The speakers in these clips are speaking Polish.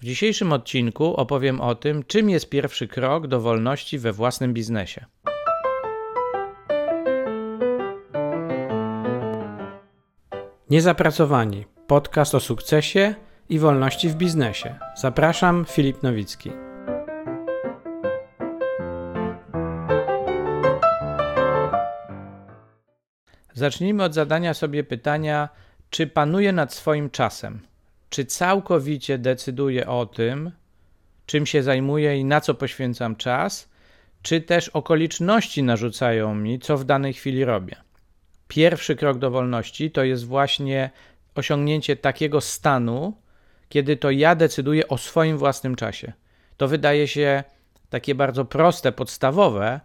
W dzisiejszym odcinku opowiem o tym, czym jest pierwszy krok do wolności we własnym biznesie. Niezapracowani. Podcast o sukcesie i wolności w biznesie. Zapraszam, Filip Nowicki. Zacznijmy od zadania sobie pytania, czy panuję nad swoim czasem? Czy całkowicie decyduję o tym, czym się zajmuję i na co poświęcam czas, czy też okoliczności narzucają mi, co w danej chwili robię? Pierwszy krok do wolności to jest właśnie osiągnięcie takiego stanu, kiedy to ja decyduję o swoim własnym czasie. To wydaje się takie bardzo proste, podstawowe,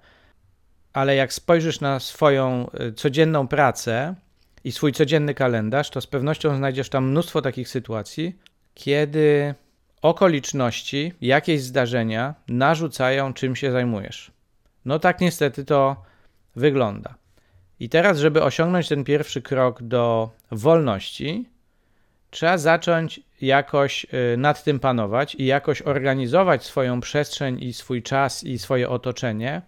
ale jak spojrzysz na swoją y, codzienną pracę i swój codzienny kalendarz, to z pewnością znajdziesz tam mnóstwo takich sytuacji, kiedy okoliczności, jakieś zdarzenia narzucają, czym się zajmujesz. No tak niestety to wygląda. I teraz, żeby osiągnąć ten pierwszy krok do wolności, trzeba zacząć jakoś y, nad tym panować i jakoś organizować swoją przestrzeń i swój czas i swoje otoczenie,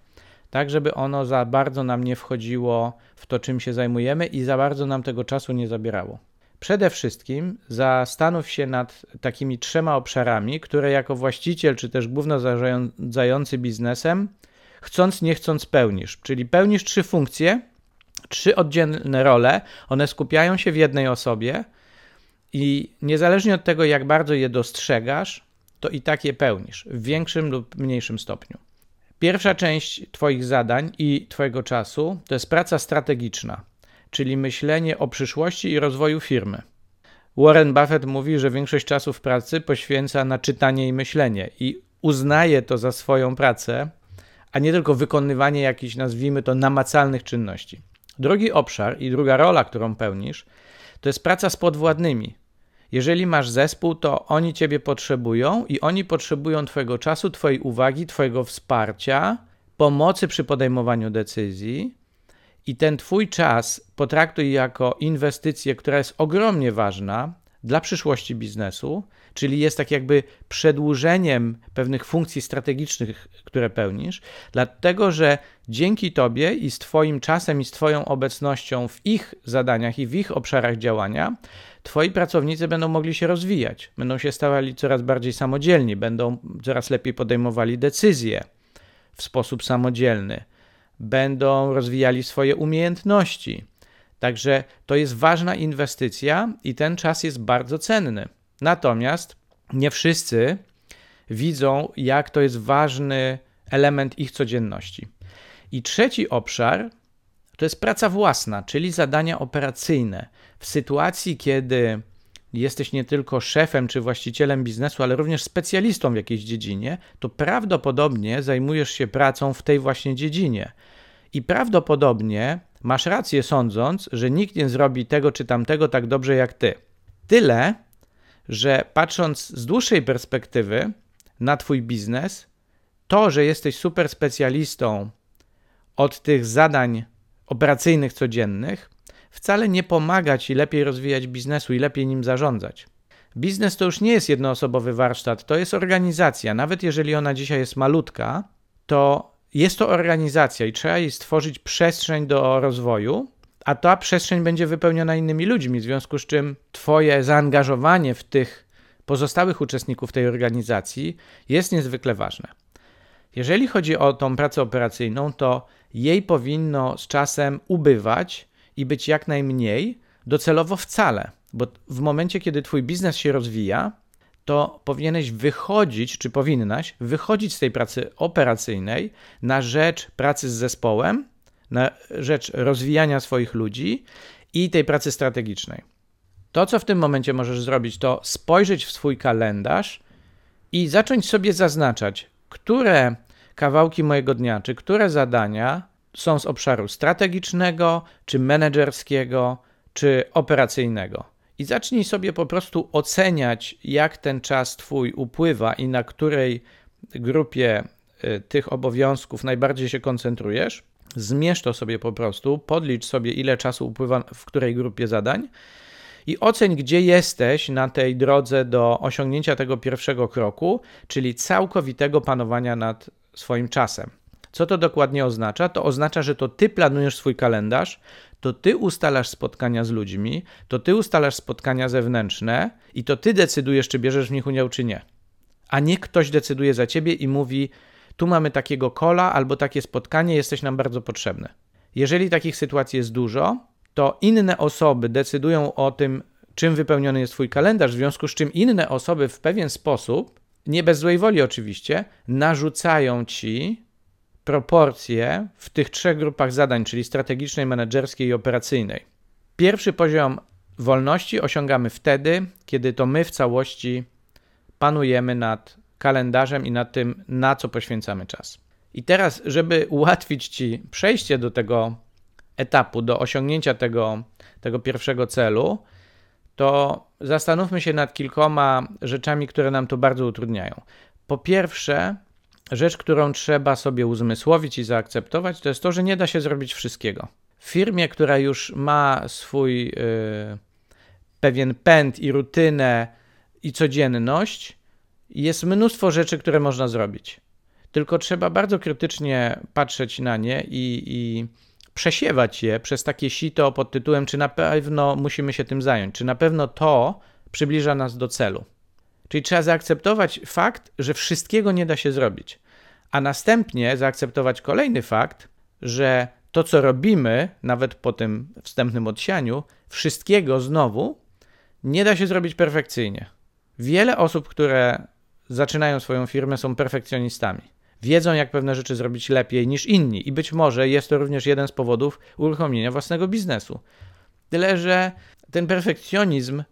tak żeby ono za bardzo nam nie wchodziło w to, czym się zajmujemy i za bardzo nam tego czasu nie zabierało. Przede wszystkim zastanów się nad takimi trzema obszarami, które jako właściciel czy też główno zarządzający biznesem, chcąc nie chcąc pełnisz. Czyli pełnisz trzy funkcje, trzy oddzielne role, one skupiają się w jednej osobie i niezależnie od tego, jak bardzo je dostrzegasz, to i tak je pełnisz w większym lub mniejszym stopniu. Pierwsza część Twoich zadań i Twojego czasu to jest praca strategiczna, czyli myślenie o przyszłości i rozwoju firmy. Warren Buffett mówi, że większość czasu w pracy poświęca na czytanie i myślenie i uznaje to za swoją pracę, a nie tylko wykonywanie jakichś, nazwijmy to, namacalnych czynności. Drugi obszar i druga rola, którą pełnisz, to jest praca z podwładnymi, jeżeli masz zespół, to oni ciebie potrzebują i oni potrzebują Twojego czasu, Twojej uwagi, Twojego wsparcia, pomocy przy podejmowaniu decyzji. I ten Twój czas potraktuj jako inwestycję, która jest ogromnie ważna dla przyszłości biznesu, czyli jest tak jakby przedłużeniem pewnych funkcji strategicznych, które pełnisz, dlatego że dzięki Tobie i z Twoim czasem i z Twoją obecnością w ich zadaniach i w ich obszarach działania, Twoi pracownicy będą mogli się rozwijać, będą się stawali coraz bardziej samodzielni, będą coraz lepiej podejmowali decyzje w sposób samodzielny, będą rozwijali swoje umiejętności. Także to jest ważna inwestycja i ten czas jest bardzo cenny. Natomiast nie wszyscy widzą, jak to jest ważny element ich codzienności. I trzeci obszar to jest praca własna, czyli zadania operacyjne. W sytuacji, kiedy jesteś nie tylko szefem czy właścicielem biznesu, ale również specjalistą w jakiejś dziedzinie, to prawdopodobnie zajmujesz się pracą w tej właśnie dziedzinie. I prawdopodobnie masz rację sądząc, że nikt nie zrobi tego czy tamtego tak dobrze jak ty. Tyle, że patrząc z dłuższej perspektywy na Twój biznes, to, że jesteś super specjalistą od tych zadań operacyjnych codziennych, wcale nie pomaga Ci lepiej rozwijać biznesu i lepiej nim zarządzać. Biznes to już nie jest jednoosobowy warsztat, to jest organizacja. Nawet jeżeli ona dzisiaj jest malutka, to jest to organizacja i trzeba jej stworzyć przestrzeń do rozwoju, a ta przestrzeń będzie wypełniona innymi ludźmi, w związku z czym Twoje zaangażowanie w tych pozostałych uczestników tej organizacji jest niezwykle ważne. Jeżeli chodzi o tą pracę operacyjną, to jej powinno z czasem ubywać i być jak najmniej, docelowo wcale, bo w momencie, kiedy Twój biznes się rozwija, to powinieneś wychodzić, czy powinnaś wychodzić z tej pracy operacyjnej na rzecz pracy z zespołem na rzecz rozwijania swoich ludzi i tej pracy strategicznej. To, co w tym momencie możesz zrobić, to spojrzeć w swój kalendarz i zacząć sobie zaznaczać, które kawałki mojego dnia, czy które zadania są z obszaru strategicznego, czy menedżerskiego, czy operacyjnego. I zacznij sobie po prostu oceniać, jak ten czas Twój upływa i na której grupie y, tych obowiązków najbardziej się koncentrujesz Zmierz to sobie po prostu, podlicz sobie, ile czasu upływa w której grupie zadań i oceń, gdzie jesteś na tej drodze do osiągnięcia tego pierwszego kroku, czyli całkowitego panowania nad swoim czasem. Co to dokładnie oznacza? To oznacza, że to ty planujesz swój kalendarz, to ty ustalasz spotkania z ludźmi, to ty ustalasz spotkania zewnętrzne i to ty decydujesz, czy bierzesz w nich udział, czy nie. A nie ktoś decyduje za ciebie i mówi: Tu mamy takiego kola albo takie spotkanie, jesteś nam bardzo potrzebny. Jeżeli takich sytuacji jest dużo, to inne osoby decydują o tym, czym wypełniony jest Twój kalendarz, w związku z czym inne osoby w pewien sposób, nie bez złej woli oczywiście, narzucają Ci proporcje w tych trzech grupach zadań, czyli strategicznej, menedżerskiej i operacyjnej. Pierwszy poziom wolności osiągamy wtedy, kiedy to my w całości panujemy nad kalendarzem i nad tym, na co poświęcamy czas. I teraz, żeby ułatwić Ci przejście do tego etapu, do osiągnięcia tego, tego pierwszego celu, to zastanówmy się nad kilkoma rzeczami, które nam to bardzo utrudniają. Po pierwsze, rzecz, którą trzeba sobie uzmysłowić i zaakceptować, to jest to, że nie da się zrobić wszystkiego. W firmie, która już ma swój yy, pewien pęd i rutynę i codzienność, jest mnóstwo rzeczy, które można zrobić. Tylko trzeba bardzo krytycznie patrzeć na nie i, i przesiewać je przez takie sito pod tytułem, czy na pewno musimy się tym zająć, czy na pewno to przybliża nas do celu. Czyli trzeba zaakceptować fakt, że wszystkiego nie da się zrobić, a następnie zaakceptować kolejny fakt, że to, co robimy, nawet po tym wstępnym odsianiu, wszystkiego znowu nie da się zrobić perfekcyjnie. Wiele osób, które zaczynają swoją firmę, są perfekcjonistami. Wiedzą, jak pewne rzeczy zrobić lepiej niż inni, i być może jest to również jeden z powodów uruchomienia własnego biznesu. Tyle, że ten perfekcjonizm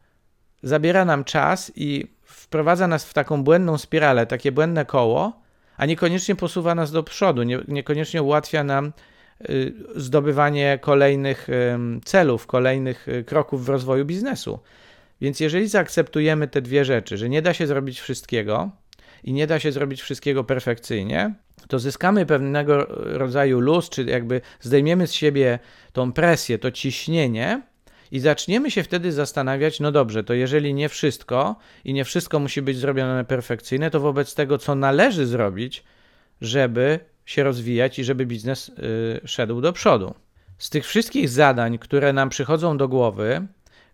zabiera nam czas i wprowadza nas w taką błędną spiralę, takie błędne koło, a niekoniecznie posuwa nas do przodu, nie, niekoniecznie ułatwia nam y, zdobywanie kolejnych celów, kolejnych y, kroków w rozwoju biznesu. Więc jeżeli zaakceptujemy te dwie rzeczy, że nie da się zrobić wszystkiego i nie da się zrobić wszystkiego perfekcyjnie, to zyskamy pewnego rodzaju luz, czy jakby zdejmiemy z siebie tą presję, to ciśnienie i zaczniemy się wtedy zastanawiać, no dobrze, to jeżeli nie wszystko i nie wszystko musi być zrobione perfekcyjnie, to wobec tego, co należy zrobić, żeby się rozwijać i żeby biznes yy, szedł do przodu. Z tych wszystkich zadań, które nam przychodzą do głowy,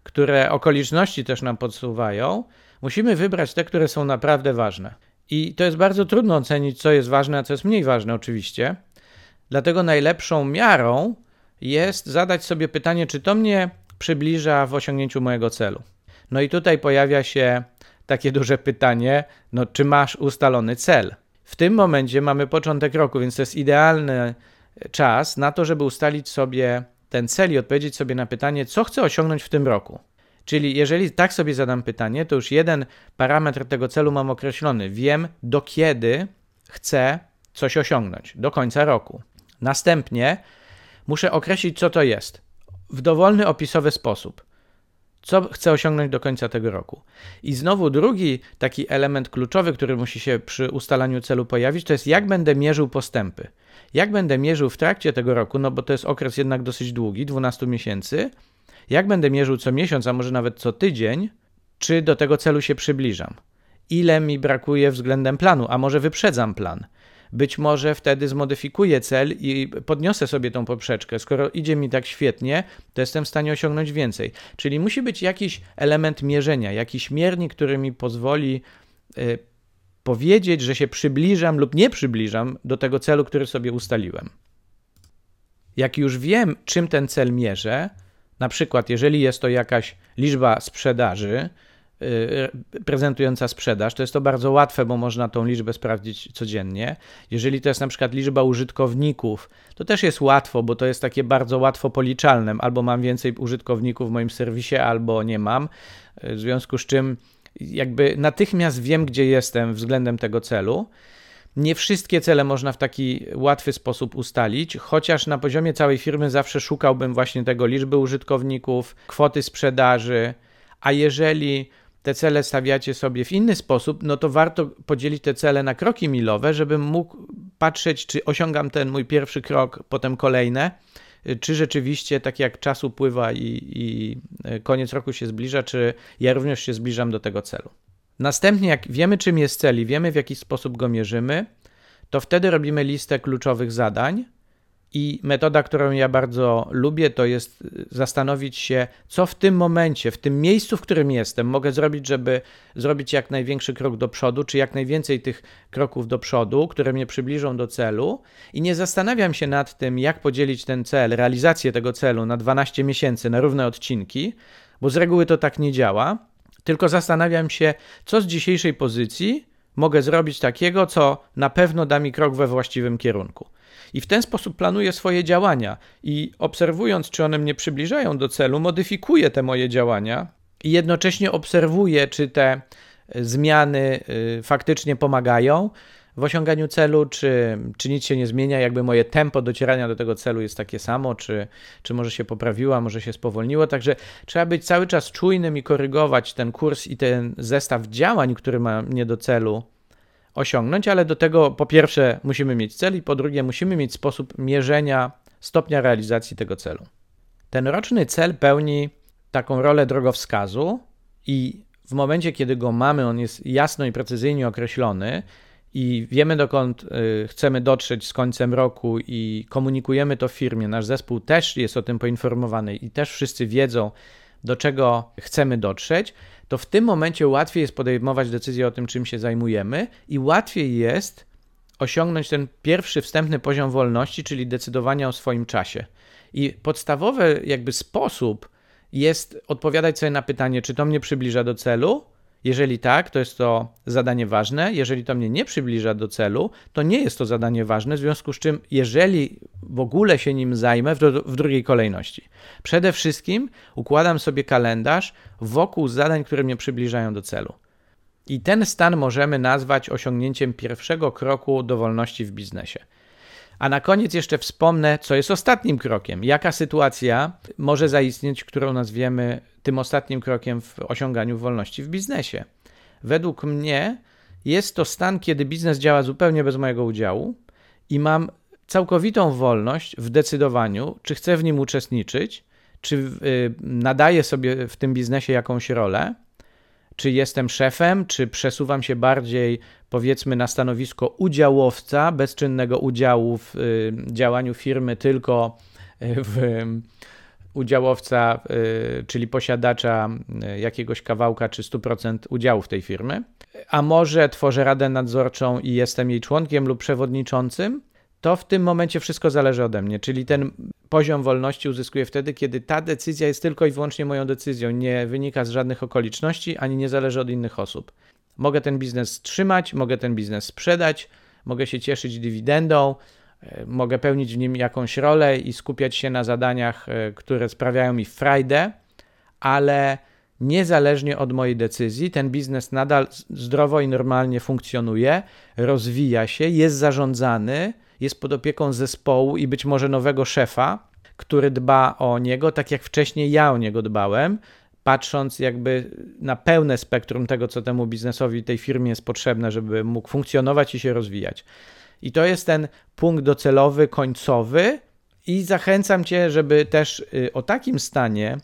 które okoliczności też nam podsuwają, musimy wybrać te, które są naprawdę ważne. I to jest bardzo trudno ocenić, co jest ważne, a co jest mniej ważne, oczywiście. Dlatego najlepszą miarą jest zadać sobie pytanie, czy to mnie przybliża w osiągnięciu mojego celu. No i tutaj pojawia się takie duże pytanie, no czy masz ustalony cel? W tym momencie mamy początek roku, więc to jest idealny czas na to, żeby ustalić sobie ten cel i odpowiedzieć sobie na pytanie, co chcę osiągnąć w tym roku. Czyli jeżeli tak sobie zadam pytanie, to już jeden parametr tego celu mam określony. Wiem, do kiedy chcę coś osiągnąć, do końca roku. Następnie muszę określić, co to jest w dowolny, opisowy sposób. Co chcę osiągnąć do końca tego roku. I znowu drugi taki element kluczowy, który musi się przy ustalaniu celu pojawić, to jest jak będę mierzył postępy. Jak będę mierzył w trakcie tego roku, no bo to jest okres jednak dosyć długi, 12 miesięcy, jak będę mierzył co miesiąc, a może nawet co tydzień, czy do tego celu się przybliżam. Ile mi brakuje względem planu, a może wyprzedzam plan. Być może wtedy zmodyfikuję cel i podniosę sobie tą poprzeczkę. Skoro idzie mi tak świetnie, to jestem w stanie osiągnąć więcej. Czyli musi być jakiś element mierzenia, jakiś miernik, który mi pozwoli y, powiedzieć, że się przybliżam lub nie przybliżam do tego celu, który sobie ustaliłem. Jak już wiem, czym ten cel mierzę, na przykład jeżeli jest to jakaś liczba sprzedaży, yy, prezentująca sprzedaż, to jest to bardzo łatwe, bo można tą liczbę sprawdzić codziennie. Jeżeli to jest na przykład liczba użytkowników, to też jest łatwo, bo to jest takie bardzo łatwo policzalne. Albo mam więcej użytkowników w moim serwisie, albo nie mam. W związku z czym jakby natychmiast wiem, gdzie jestem względem tego celu. Nie wszystkie cele można w taki łatwy sposób ustalić, chociaż na poziomie całej firmy zawsze szukałbym właśnie tego liczby użytkowników, kwoty sprzedaży, a jeżeli te cele stawiacie sobie w inny sposób, no to warto podzielić te cele na kroki milowe, żebym mógł patrzeć, czy osiągam ten mój pierwszy krok, potem kolejne, czy rzeczywiście tak jak czas upływa i, i koniec roku się zbliża, czy ja również się zbliżam do tego celu. Następnie, jak wiemy, czym jest cel i wiemy, w jaki sposób go mierzymy, to wtedy robimy listę kluczowych zadań. I metoda, którą ja bardzo lubię, to jest zastanowić się, co w tym momencie, w tym miejscu, w którym jestem, mogę zrobić, żeby zrobić jak największy krok do przodu, czy jak najwięcej tych kroków do przodu, które mnie przybliżą do celu. I nie zastanawiam się nad tym, jak podzielić ten cel, realizację tego celu na 12 miesięcy, na równe odcinki, bo z reguły to tak nie działa. Tylko zastanawiam się, co z dzisiejszej pozycji mogę zrobić takiego, co na pewno da mi krok we właściwym kierunku. I w ten sposób planuję swoje działania i obserwując, czy one mnie przybliżają do celu, modyfikuję te moje działania i jednocześnie obserwuję, czy te zmiany y, faktycznie pomagają, w osiąganiu celu, czy, czy nic się nie zmienia, jakby moje tempo docierania do tego celu jest takie samo, czy, czy może się poprawiło, może się spowolniło. Także trzeba być cały czas czujnym i korygować ten kurs i ten zestaw działań, który ma mnie do celu osiągnąć, ale do tego po pierwsze musimy mieć cel i po drugie musimy mieć sposób mierzenia stopnia realizacji tego celu. Ten roczny cel pełni taką rolę drogowskazu i w momencie, kiedy go mamy, on jest jasno i precyzyjnie określony i wiemy dokąd y, chcemy dotrzeć z końcem roku i komunikujemy to firmie, nasz zespół też jest o tym poinformowany i też wszyscy wiedzą, do czego chcemy dotrzeć, to w tym momencie łatwiej jest podejmować decyzję o tym, czym się zajmujemy i łatwiej jest osiągnąć ten pierwszy wstępny poziom wolności, czyli decydowania o swoim czasie. I podstawowy jakby sposób jest odpowiadać sobie na pytanie, czy to mnie przybliża do celu, jeżeli tak, to jest to zadanie ważne. Jeżeli to mnie nie przybliża do celu, to nie jest to zadanie ważne, w związku z czym, jeżeli w ogóle się nim zajmę, w, w drugiej kolejności. Przede wszystkim układam sobie kalendarz wokół zadań, które mnie przybliżają do celu. I ten stan możemy nazwać osiągnięciem pierwszego kroku do wolności w biznesie. A na koniec jeszcze wspomnę, co jest ostatnim krokiem. Jaka sytuacja może zaistnieć, którą nazwiemy tym ostatnim krokiem w osiąganiu wolności w biznesie. Według mnie jest to stan, kiedy biznes działa zupełnie bez mojego udziału i mam całkowitą wolność w decydowaniu, czy chcę w nim uczestniczyć, czy y, nadaję sobie w tym biznesie jakąś rolę, czy jestem szefem, czy przesuwam się bardziej, powiedzmy, na stanowisko udziałowca, bezczynnego udziału w y, działaniu firmy, tylko w udziałowca, y, czyli posiadacza y, jakiegoś kawałka czy 100% udziału w tej firmy, a może tworzę radę nadzorczą i jestem jej członkiem lub przewodniczącym, to w tym momencie wszystko zależy ode mnie. Czyli ten poziom wolności uzyskuję wtedy, kiedy ta decyzja jest tylko i wyłącznie moją decyzją, nie wynika z żadnych okoliczności ani nie zależy od innych osób. Mogę ten biznes trzymać, mogę ten biznes sprzedać, mogę się cieszyć dywidendą, E, mogę pełnić w nim jakąś rolę i skupiać się na zadaniach, e, które sprawiają mi frajdę, ale niezależnie od mojej decyzji, ten biznes nadal zdrowo i normalnie funkcjonuje, rozwija się, jest zarządzany, jest pod opieką zespołu i być może nowego szefa, który dba o niego, tak jak wcześniej ja o niego dbałem, patrząc jakby na pełne spektrum tego, co temu biznesowi, tej firmie jest potrzebne, żeby mógł funkcjonować i się rozwijać. I to jest ten punkt docelowy, końcowy. I zachęcam Cię, żeby też y, o takim stanie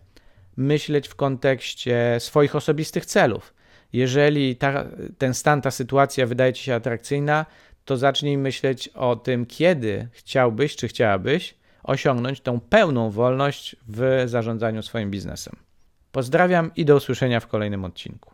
myśleć w kontekście swoich osobistych celów. Jeżeli ta, ten stan, ta sytuacja wydaje Ci się atrakcyjna, to zacznij myśleć o tym, kiedy chciałbyś czy chciałabyś osiągnąć tą pełną wolność w zarządzaniu swoim biznesem. Pozdrawiam i do usłyszenia w kolejnym odcinku.